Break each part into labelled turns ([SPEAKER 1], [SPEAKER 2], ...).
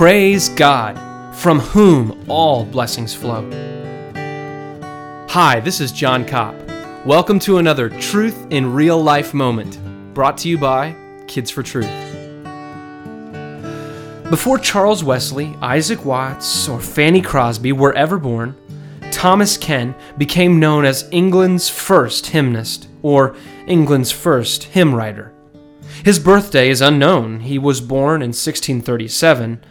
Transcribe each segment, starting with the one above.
[SPEAKER 1] Praise God, from whom all blessings flow. Hi, this is John Kopp. Welcome to another Truth in Real Life moment, brought to you by Kids for Truth. Before Charles Wesley, Isaac Watts, or Fanny Crosby were ever born, Thomas Ken became known as England's first hymnist, or England's first hymn writer. His birthday is unknown. He was born in 1637.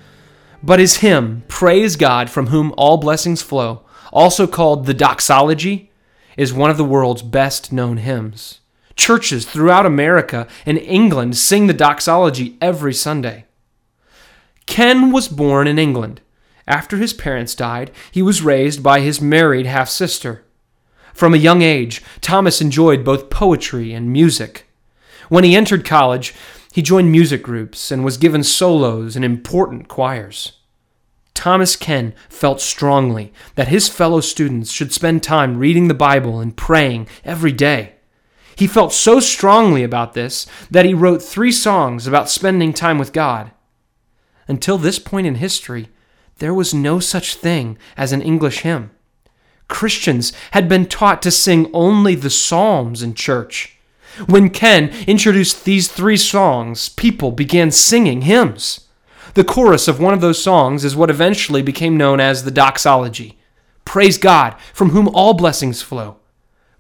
[SPEAKER 1] But his hymn, Praise God from whom all blessings flow, also called the Doxology, is one of the world's best known hymns. Churches throughout America and England sing the Doxology every Sunday. Ken was born in England. After his parents died, he was raised by his married half sister. From a young age, Thomas enjoyed both poetry and music. When he entered college, he joined music groups and was given solos in important choirs. Thomas Ken felt strongly that his fellow students should spend time reading the Bible and praying every day. He felt so strongly about this that he wrote three songs about spending time with God. Until this point in history, there was no such thing as an English hymn. Christians had been taught to sing only the Psalms in church. When Ken introduced these three songs, people began singing hymns. The chorus of one of those songs is what eventually became known as the doxology. Praise God, from whom all blessings flow.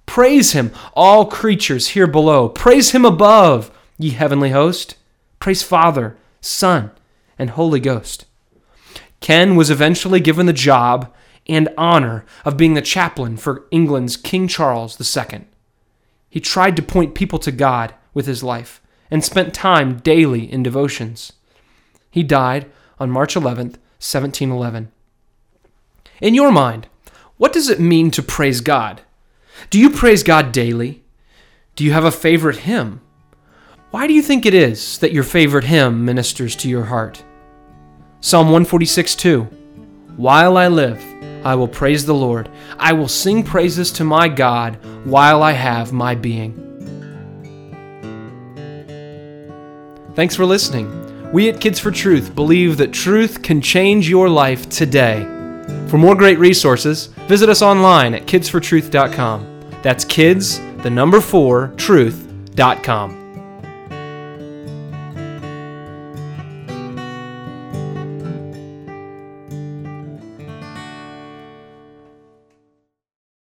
[SPEAKER 1] Praise him, all creatures here below. Praise him above, ye heavenly host. Praise Father, Son, and Holy Ghost. Ken was eventually given the job and honor of being the chaplain for England's King Charles II. He tried to point people to God with his life and spent time daily in devotions. He died on March 11, 1711. In your mind, what does it mean to praise God? Do you praise God daily? Do you have a favorite hymn? Why do you think it is that your favorite hymn ministers to your heart? Psalm 146 2 While I live, I will praise the Lord. I will sing praises to my God while I have my being. Thanks for listening. We at Kids for Truth believe that truth can change your life today. For more great resources, visit us online at kidsfortruth.com. That's kids, the number four, truth.com.